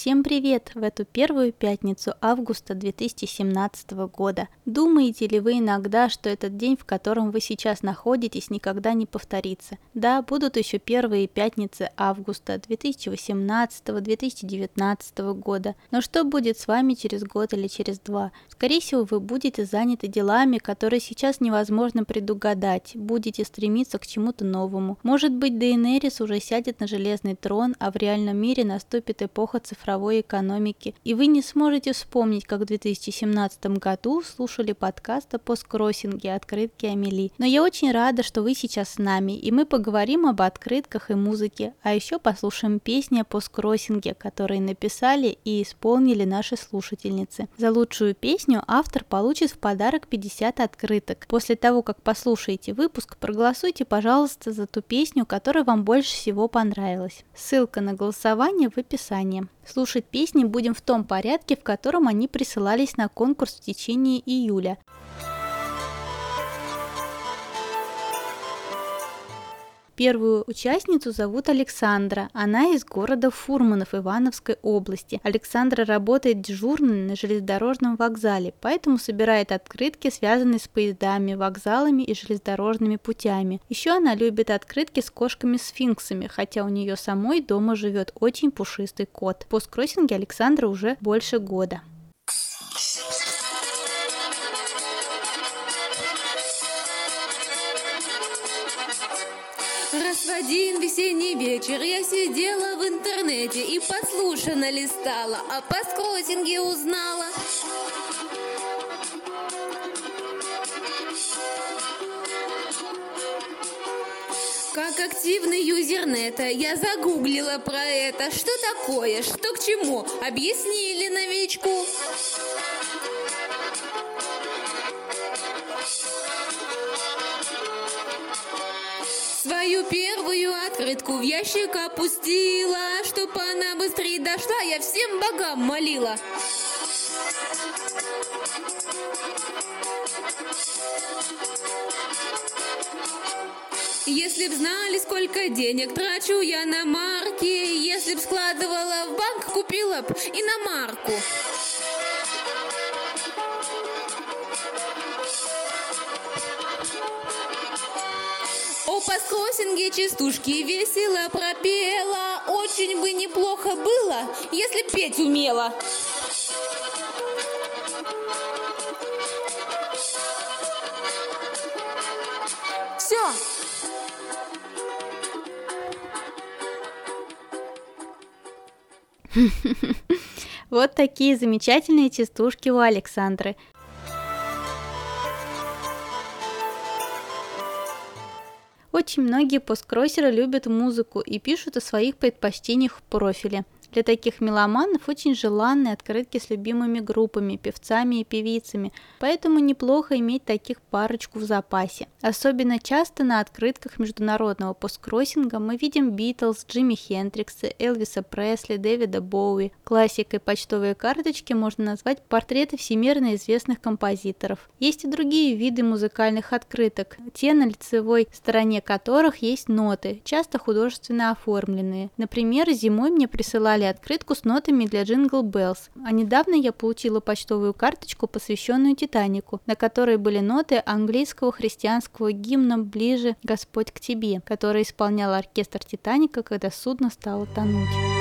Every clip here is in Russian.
Всем привет в эту первую пятницу августа 2017 года. Думаете ли вы иногда, что этот день, в котором вы сейчас находитесь, никогда не повторится? Да, будут еще первые пятницы августа 2018-2019 года. Но что будет с вами через год или через два? Скорее всего, вы будете заняты делами, которые сейчас невозможно предугадать, будете стремиться к чему-то новому. Может быть, Дейенерис уже сядет на железный трон, а в реальном мире наступит эпоха цифрового цифровой экономики, и вы не сможете вспомнить, как в 2017 году слушали подкаст о посткроссинге открытки Амели. Но я очень рада, что вы сейчас с нами, и мы поговорим об открытках и музыке, а еще послушаем песни о посткроссинге, которые написали и исполнили наши слушательницы. За лучшую песню автор получит в подарок 50 открыток. После того, как послушаете выпуск, проголосуйте, пожалуйста, за ту песню, которая вам больше всего понравилась. Ссылка на голосование в описании. Слушать песни будем в том порядке, в котором они присылались на конкурс в течение июля. Первую участницу зовут Александра. Она из города Фурманов Ивановской области. Александра работает дежурной на железнодорожном вокзале, поэтому собирает открытки, связанные с поездами, вокзалами и железнодорожными путями. Еще она любит открытки с кошками-сфинксами, хотя у нее самой дома живет очень пушистый кот. В посткроссинге Александра уже больше года. Раз в один весенний вечер я сидела в интернете и послушно листала, а по скроссинге узнала. Как активный юзер нета, я загуглила про это. Что такое, что к чему, объяснили новичку. Открытку в ящик опустила, Чтоб она быстрее дошла, я всем богам молила. Если б знали, сколько денег трачу я на марки, Если б складывала в банк, купила б и на марку. О паскосинге частушки весело пропела. Очень бы неплохо было, если петь умела. Все. Вот такие замечательные частушки у Александры. Очень многие посткроссеры любят музыку и пишут о своих предпочтениях в профиле. Для таких меломанов очень желанны открытки с любимыми группами, певцами и певицами, поэтому неплохо иметь таких парочку в запасе. Особенно часто на открытках международного посткроссинга мы видим Битлз, Джимми Хендрикса, Элвиса Пресли, Дэвида Боуи. Классикой почтовой карточки можно назвать портреты всемирно известных композиторов. Есть и другие виды музыкальных открыток, те на лицевой стороне которых есть ноты, часто художественно оформленные. Например, зимой мне присылали прислали открытку с нотами для Jingle Bells, а недавно я получила почтовую карточку, посвященную Титанику, на которой были ноты английского христианского гимна «Ближе, Господь к тебе», который исполнял оркестр Титаника, когда судно стало тонуть.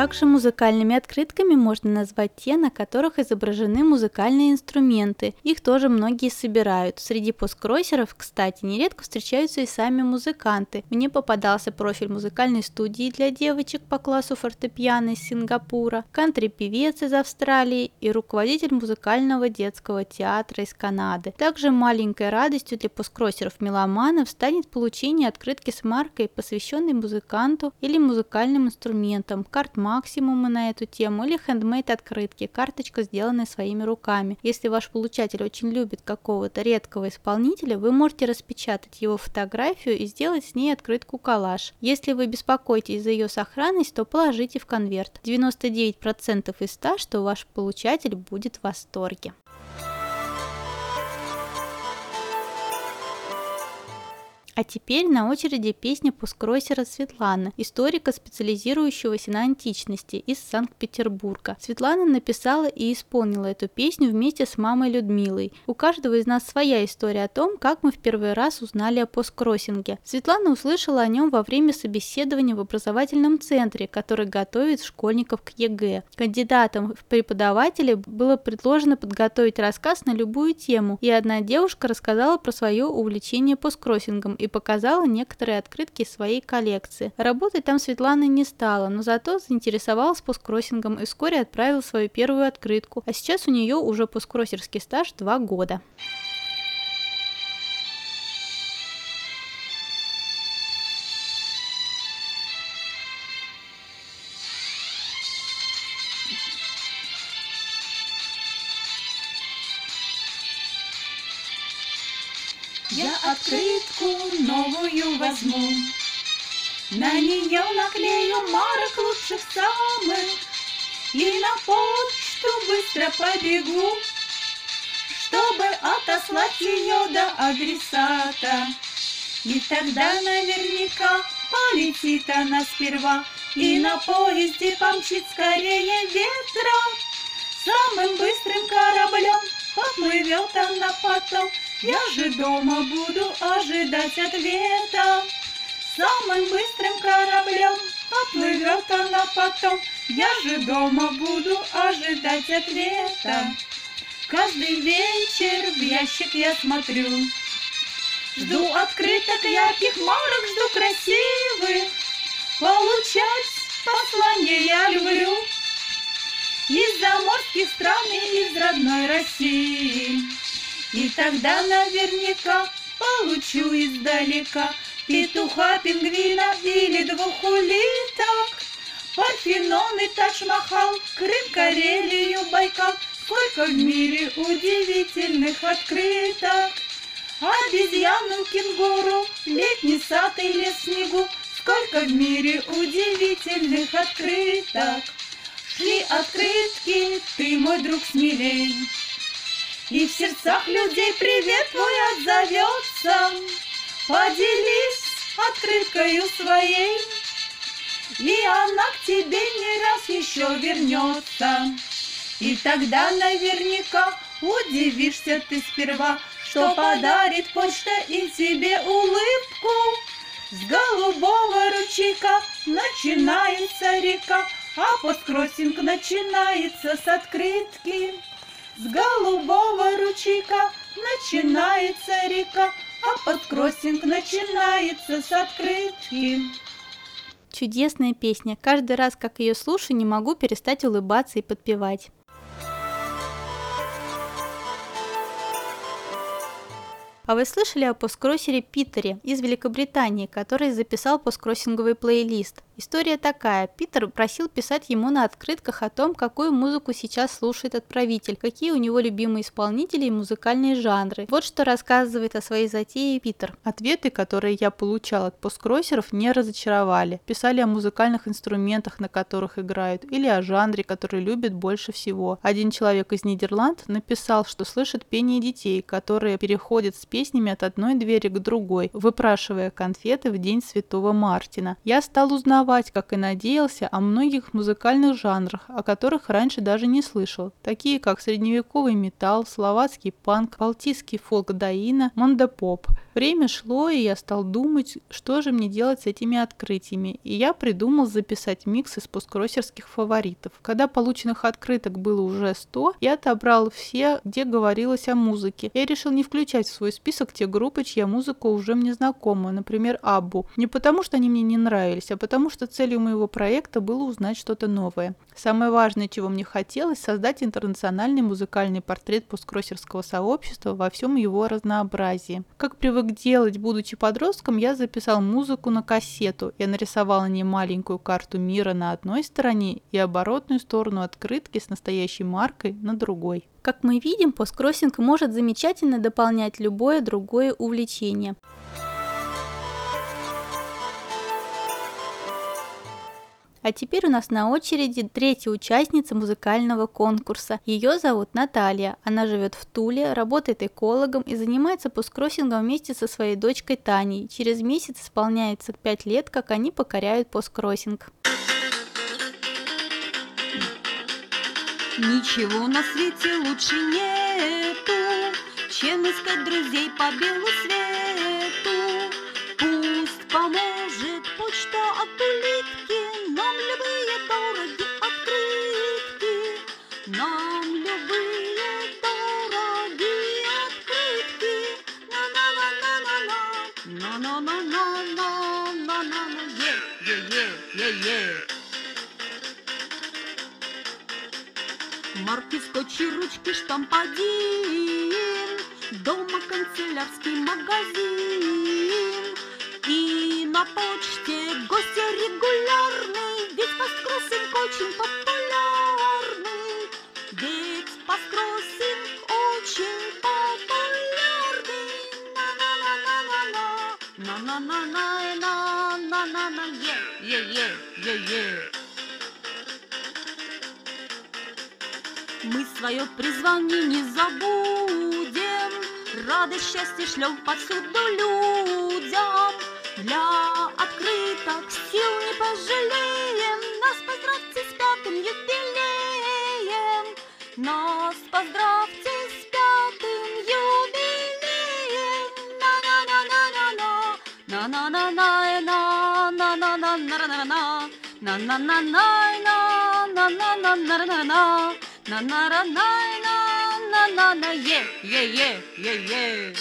Также музыкальными открытками можно назвать те, на которых изображены музыкальные инструменты. Их тоже многие собирают. Среди посткроссеров, кстати, нередко встречаются и сами музыканты. Мне попадался профиль музыкальной студии для девочек по классу фортепиано из Сингапура, кантри-певец из Австралии и руководитель музыкального детского театра из Канады. Также маленькой радостью для посткроссеров-меломанов станет получение открытки с маркой, посвященной музыканту или музыкальным инструментам, карт максимумы на эту тему или хендмейд открытки, карточка, сделанная своими руками. Если ваш получатель очень любит какого-то редкого исполнителя, вы можете распечатать его фотографию и сделать с ней открытку-коллаж. Если вы беспокоитесь за ее сохранность, то положите в конверт. 99% из 100, что ваш получатель будет в восторге. А теперь на очереди песня посткроссера Светланы, историка, специализирующегося на античности из Санкт-Петербурга. Светлана написала и исполнила эту песню вместе с мамой Людмилой. У каждого из нас своя история о том, как мы в первый раз узнали о посткроссинге. Светлана услышала о нем во время собеседования в образовательном центре, который готовит школьников к ЕГЭ. Кандидатам в преподаватели было предложено подготовить рассказ на любую тему, и одна девушка рассказала про свое увлечение посткроссингом и показала некоторые открытки своей коллекции. Работать там Светлана не стала, но зато заинтересовалась посткроссингом и вскоре отправила свою первую открытку, а сейчас у нее уже посткроссерский стаж 2 года. Я открытку новую возьму, На нее наклею марок лучших самых И на почту быстро побегу, Чтобы отослать ее до адресата. И тогда наверняка полетит она сперва И на поезде помчит скорее ветра. Самым быстрым кораблем поплывет она потом я же дома буду ожидать ответа. Самым быстрым кораблем поплывет она потом. Я же дома буду ожидать ответа. Каждый вечер в ящик я смотрю. Жду открыток ярких марок, жду красивых. Получать послание я люблю. Из заморских стран и из родной России. И тогда наверняка получу издалека Петуха, пингвина или двух улиток. Парфенон и Тадж-Махал, Крым, Карелию, Байкал, Сколько в мире удивительных открыток. Обезьяну, кенгуру, летний сад и лес снегу, Сколько в мире удивительных открыток. Шли открытки, ты мой друг смелей, и в сердцах людей привет твой отзовется. Поделись открыткою своей, И она к тебе не раз еще вернется. И тогда наверняка удивишься ты сперва, Что подарит почта и тебе улыбку. С голубого ручейка начинается река, А посткроссинг начинается с открытки. С голубого ручейка начинается река, а подкроссинг начинается с открытки. Чудесная песня. Каждый раз, как ее слушаю, не могу перестать улыбаться и подпевать. А вы слышали о посткроссере Питере из Великобритании, который записал посткроссинговый плейлист? История такая. Питер просил писать ему на открытках о том, какую музыку сейчас слушает отправитель, какие у него любимые исполнители и музыкальные жанры. Вот что рассказывает о своей затее Питер. Ответы, которые я получал от посткроссеров, не разочаровали. Писали о музыкальных инструментах, на которых играют, или о жанре, который любят больше всего. Один человек из Нидерланд написал, что слышит пение детей, которые переходят с песнями от одной двери к другой, выпрашивая конфеты в день Святого Мартина. Я стал узнавать узнавать, как и надеялся, о многих музыкальных жанрах, о которых раньше даже не слышал, такие как средневековый металл, словацкий панк, балтийский фолк даина, мандапоп. Время шло, и я стал думать, что же мне делать с этими открытиями, и я придумал записать микс из посткроссерских фаворитов. Когда полученных открыток было уже 100, я отобрал все, где говорилось о музыке. Я решил не включать в свой список те группы, чья музыка уже мне знакома, например, Аббу. Не потому, что они мне не нравились, а потому, что что целью моего проекта было узнать что-то новое. Самое важное, чего мне хотелось, создать интернациональный музыкальный портрет посткроссерского сообщества во всем его разнообразии. Как привык делать, будучи подростком, я записал музыку на кассету. Я нарисовал на ней маленькую карту мира на одной стороне и оборотную сторону открытки с настоящей маркой на другой. Как мы видим, посткроссинг может замечательно дополнять любое другое увлечение. А теперь у нас на очереди третья участница музыкального конкурса. Ее зовут Наталья. Она живет в Туле, работает экологом и занимается посткроссингом вместе со своей дочкой Таней. Через месяц исполняется 5 лет, как они покоряют посткроссинг. Ничего на свете лучше нету, чем искать друзей по белу свету. no, no, no, no, no, no, yeah, yeah, yeah, yeah. Марки, скотчи, ручки, штамп один, дома канцелярский магазин. И на почте гости регулярный, ведь Паскросинг очень популярный, ведь Паскросинг е-е-е-е-е. Мы свое призвание не забудем, Радость, счастье шлем повсюду людям. Для открыток сил не пожалеем, Нас поздравьте с пятым юбилеем, Нас поздравьте на-на-на-на-на-на-на-на-на-на-на, на-на-на-на-на, на-на-на-на-на-на. На на на на на на на на е е е е е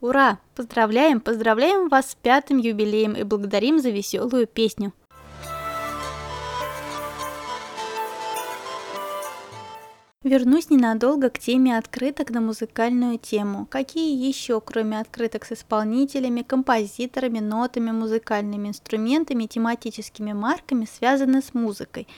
Ура! Поздравляем, поздравляем вас с пятым юбилеем и благодарим за веселую песню. Вернусь ненадолго к теме открыток на музыкальную тему. Какие еще, кроме открыток с исполнителями, композиторами, нотами, музыкальными инструментами, тематическими марками связаны с музыкой?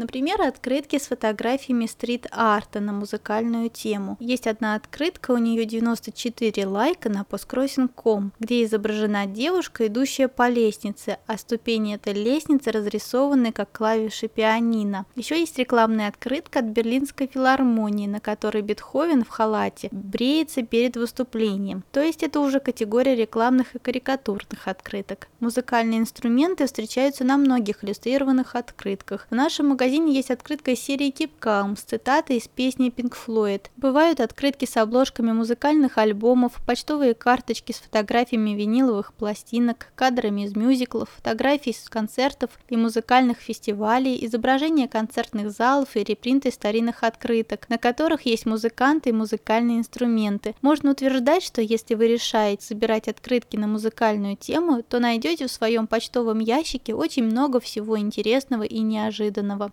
Например, открытки с фотографиями стрит-арта на музыкальную тему. Есть одна открытка, у нее 94 лайка на postcrossing.com, где изображена девушка, идущая по лестнице, а ступени этой лестницы разрисованы как клавиши пианино. Еще есть рекламная открытка от Берлинской филармонии, на которой Бетховен в халате бреется перед выступлением. То есть это уже категория рекламных и карикатурных открыток. Музыкальные инструменты встречаются на многих иллюстрированных открытках. В нашем магазине есть открытка из серии Keep Calm с цитатой из песни Pink Floyd. Бывают открытки с обложками музыкальных альбомов, почтовые карточки с фотографиями виниловых пластинок, кадрами из мюзиклов, фотографии с концертов и музыкальных фестивалей, изображения концертных залов и репринты старинных открыток, на которых есть музыканты и музыкальные инструменты. Можно утверждать, что если вы решаете собирать открытки на музыкальную тему, то найдете в своем почтовом ящике очень много всего интересного и неожиданного.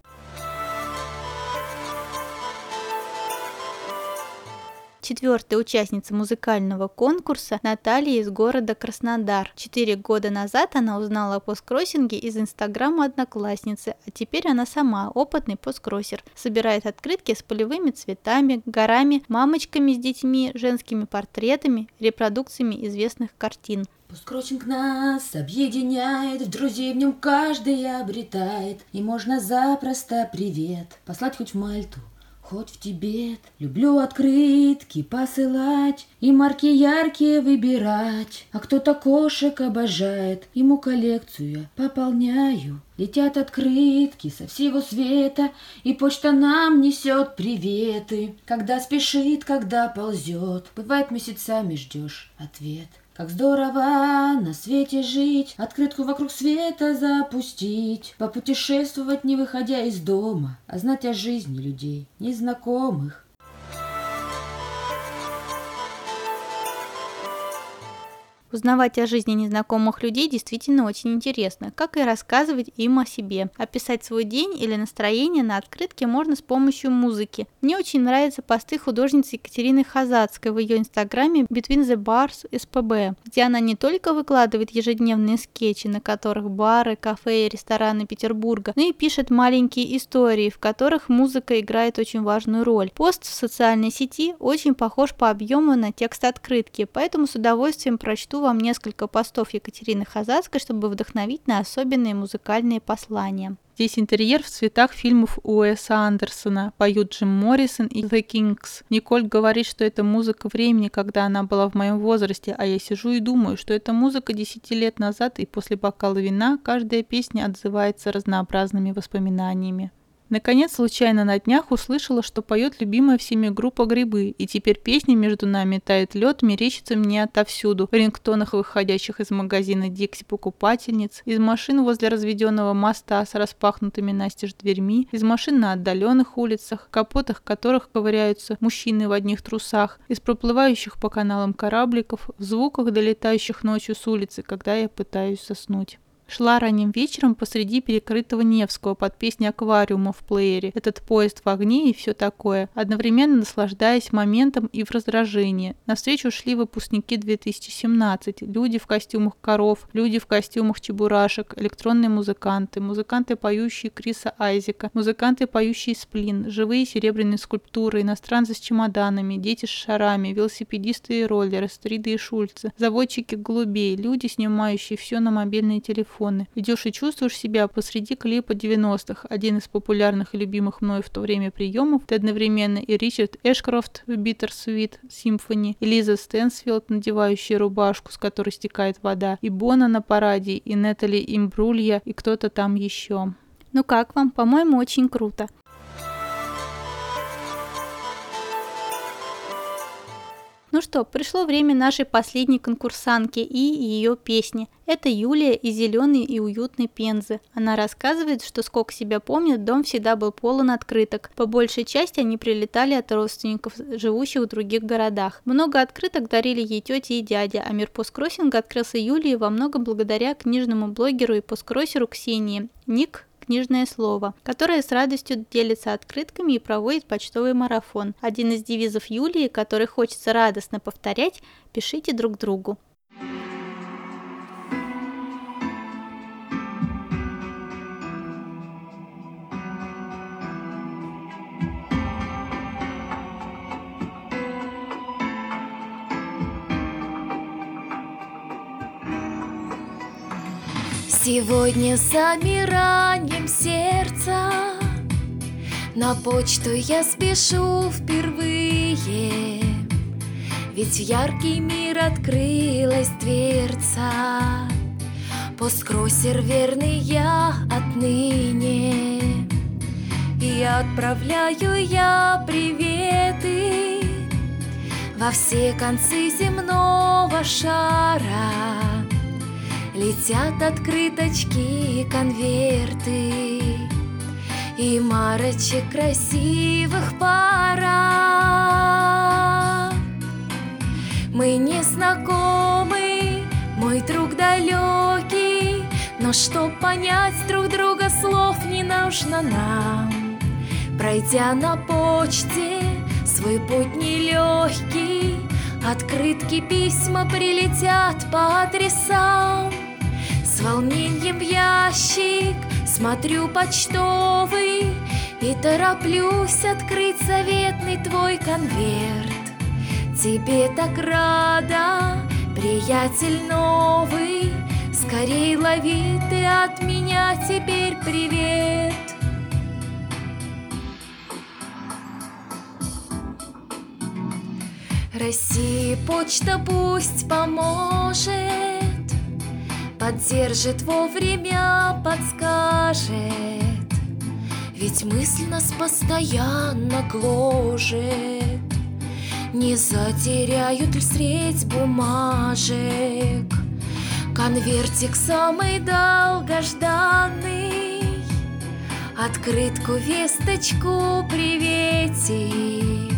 Четвертая участница музыкального конкурса Наталья из города Краснодар. Четыре года назад она узнала о посткроссинге из инстаграма одноклассницы, а теперь она сама опытный посткроссер. Собирает открытки с полевыми цветами, горами, мамочками с детьми, женскими портретами, репродукциями известных картин. Посткроссинг нас объединяет, друзей в нем каждый обретает, и можно запросто привет послать хоть в Мальту, хоть в Тибет. Люблю открытки посылать и марки яркие выбирать, а кто-то кошек обожает, ему коллекцию я пополняю. Летят открытки со всего света, и почта нам несет приветы. Когда спешит, когда ползет, бывает месяцами ждешь ответ. Как здорово на свете жить, Открытку вокруг света запустить, Попутешествовать, не выходя из дома, А знать о жизни людей незнакомых. Узнавать о жизни незнакомых людей действительно очень интересно, как и рассказывать им о себе. Описать свой день или настроение на открытке можно с помощью музыки. Мне очень нравятся посты художницы Екатерины Хазацкой в ее инстаграме Between the Bars SPB, где она не только выкладывает ежедневные скетчи, на которых бары, кафе и рестораны Петербурга, но и пишет маленькие истории, в которых музыка играет очень важную роль. Пост в социальной сети очень похож по объему на текст открытки, поэтому с удовольствием прочту вам несколько постов Екатерины Хазацкой, чтобы вдохновить на особенные музыкальные послания. Здесь интерьер в цветах фильмов Уэса Андерсона. Поют Джим Моррисон и The Kings. Николь говорит, что это музыка времени, когда она была в моем возрасте, а я сижу и думаю, что это музыка 10 лет назад, и после бокала вина каждая песня отзывается разнообразными воспоминаниями. Наконец, случайно на днях услышала, что поет любимая всеми группа «Грибы», и теперь песни «Между нами тает лед» мерещится мне отовсюду, в рингтонах, выходящих из магазина «Дикси» покупательниц, из машин возле разведенного моста с распахнутыми настежь дверьми, из машин на отдаленных улицах, капотах которых ковыряются мужчины в одних трусах, из проплывающих по каналам корабликов, в звуках, долетающих ночью с улицы, когда я пытаюсь заснуть. Шла ранним вечером посреди перекрытого Невского под песню аквариума в плеере. Этот поезд в огне и все такое, одновременно наслаждаясь моментом и в раздражении. Навстречу шли выпускники 2017, люди в костюмах коров, люди в костюмах чебурашек, электронные музыканты, музыканты, поющие Криса Айзека, музыканты, поющие Сплин, живые серебряные скульптуры, иностранцы с чемоданами, дети с шарами, велосипедисты и роллеры, стриды и шульцы, заводчики голубей, люди, снимающие все на мобильные телефоны, телефоны. Идешь и чувствуешь себя посреди клипа 90-х, один из популярных и любимых мной в то время приемов. Ты одновременно и Ричард Эшкрофт в Bittersweet Symphony, и Лиза Стэнсфилд, надевающая рубашку, с которой стекает вода, и Бона на параде, и Нетали Имбрулья, и кто-то там еще. Ну как вам? По-моему, очень круто. Ну что, пришло время нашей последней конкурсантки и ее песни. Это Юлия из зеленой и уютной Пензы. Она рассказывает, что сколько себя помнит, дом всегда был полон открыток. По большей части они прилетали от родственников, живущих в других городах. Много открыток дарили ей тети и дядя, а мир посткроссинга открылся Юлии во многом благодаря книжному блогеру и посткроссеру Ксении. Ник книжное слово, которое с радостью делится открытками и проводит почтовый марафон. Один из девизов Юлии, который хочется радостно повторять, пишите друг другу. Сегодня с замиранием сердца. На почту я спешу впервые. Ведь в яркий мир открылась дверца. Посткроссер верный я отныне. И отправляю я приветы Во все концы земного шара Летят открыточки, конверты И марочек красивых пара. Мы не знакомы, мой друг далекий Но чтоб понять друг друга слов не нужно нам. Пройдя на почте свой путь нелегкий Открытки письма прилетят по адресам с волнением ящик смотрю почтовый И тороплюсь открыть заветный твой конверт. Тебе так рада, приятель новый Скорей лови ты от меня теперь привет. России почта пусть поможет Поддержит вовремя, подскажет. Ведь мысль нас постоянно гложет. Не затеряют ли средь бумажек? Конвертик самый долгожданный. Открытку, весточку, приветик.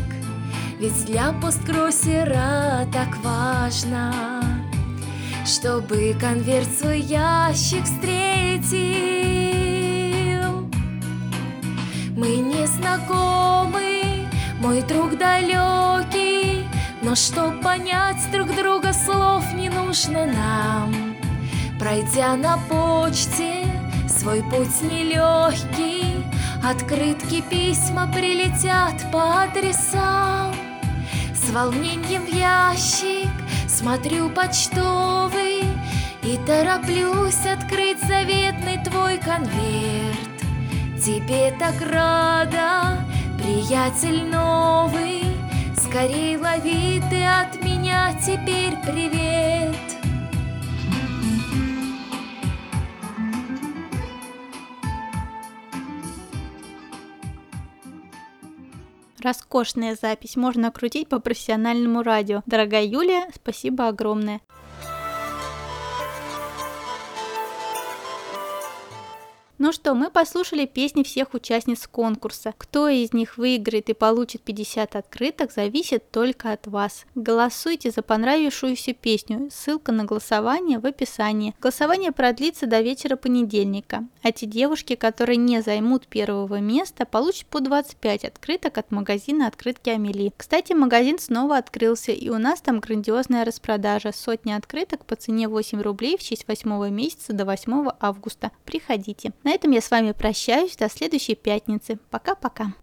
Ведь для посткроссера так важно чтобы конверт свой ящик встретил. Мы не знакомы, мой друг далекий, но чтоб понять друг друга, слов не нужно нам. Пройдя на почте свой путь нелегкий, Открытки письма прилетят по адресам. С волнением в ящик смотрю почтовый И тороплюсь открыть заветный твой конверт. Тебе так рада, приятель новый, Скорей лови ты от меня теперь привет. Роскошная запись, можно крутить по профессиональному радио. Дорогая Юлия, спасибо огромное. Ну что, мы послушали песни всех участниц конкурса. Кто из них выиграет и получит 50 открыток, зависит только от вас. Голосуйте за понравившуюся песню. Ссылка на голосование в описании. Голосование продлится до вечера понедельника. А те девушки, которые не займут первого места, получат по 25 открыток от магазина «Открытки Амели». Кстати, магазин снова открылся, и у нас там грандиозная распродажа. Сотни открыток по цене 8 рублей в честь 8 месяца до 8 августа. Приходите. На этом я с вами прощаюсь до следующей пятницы. Пока-пока.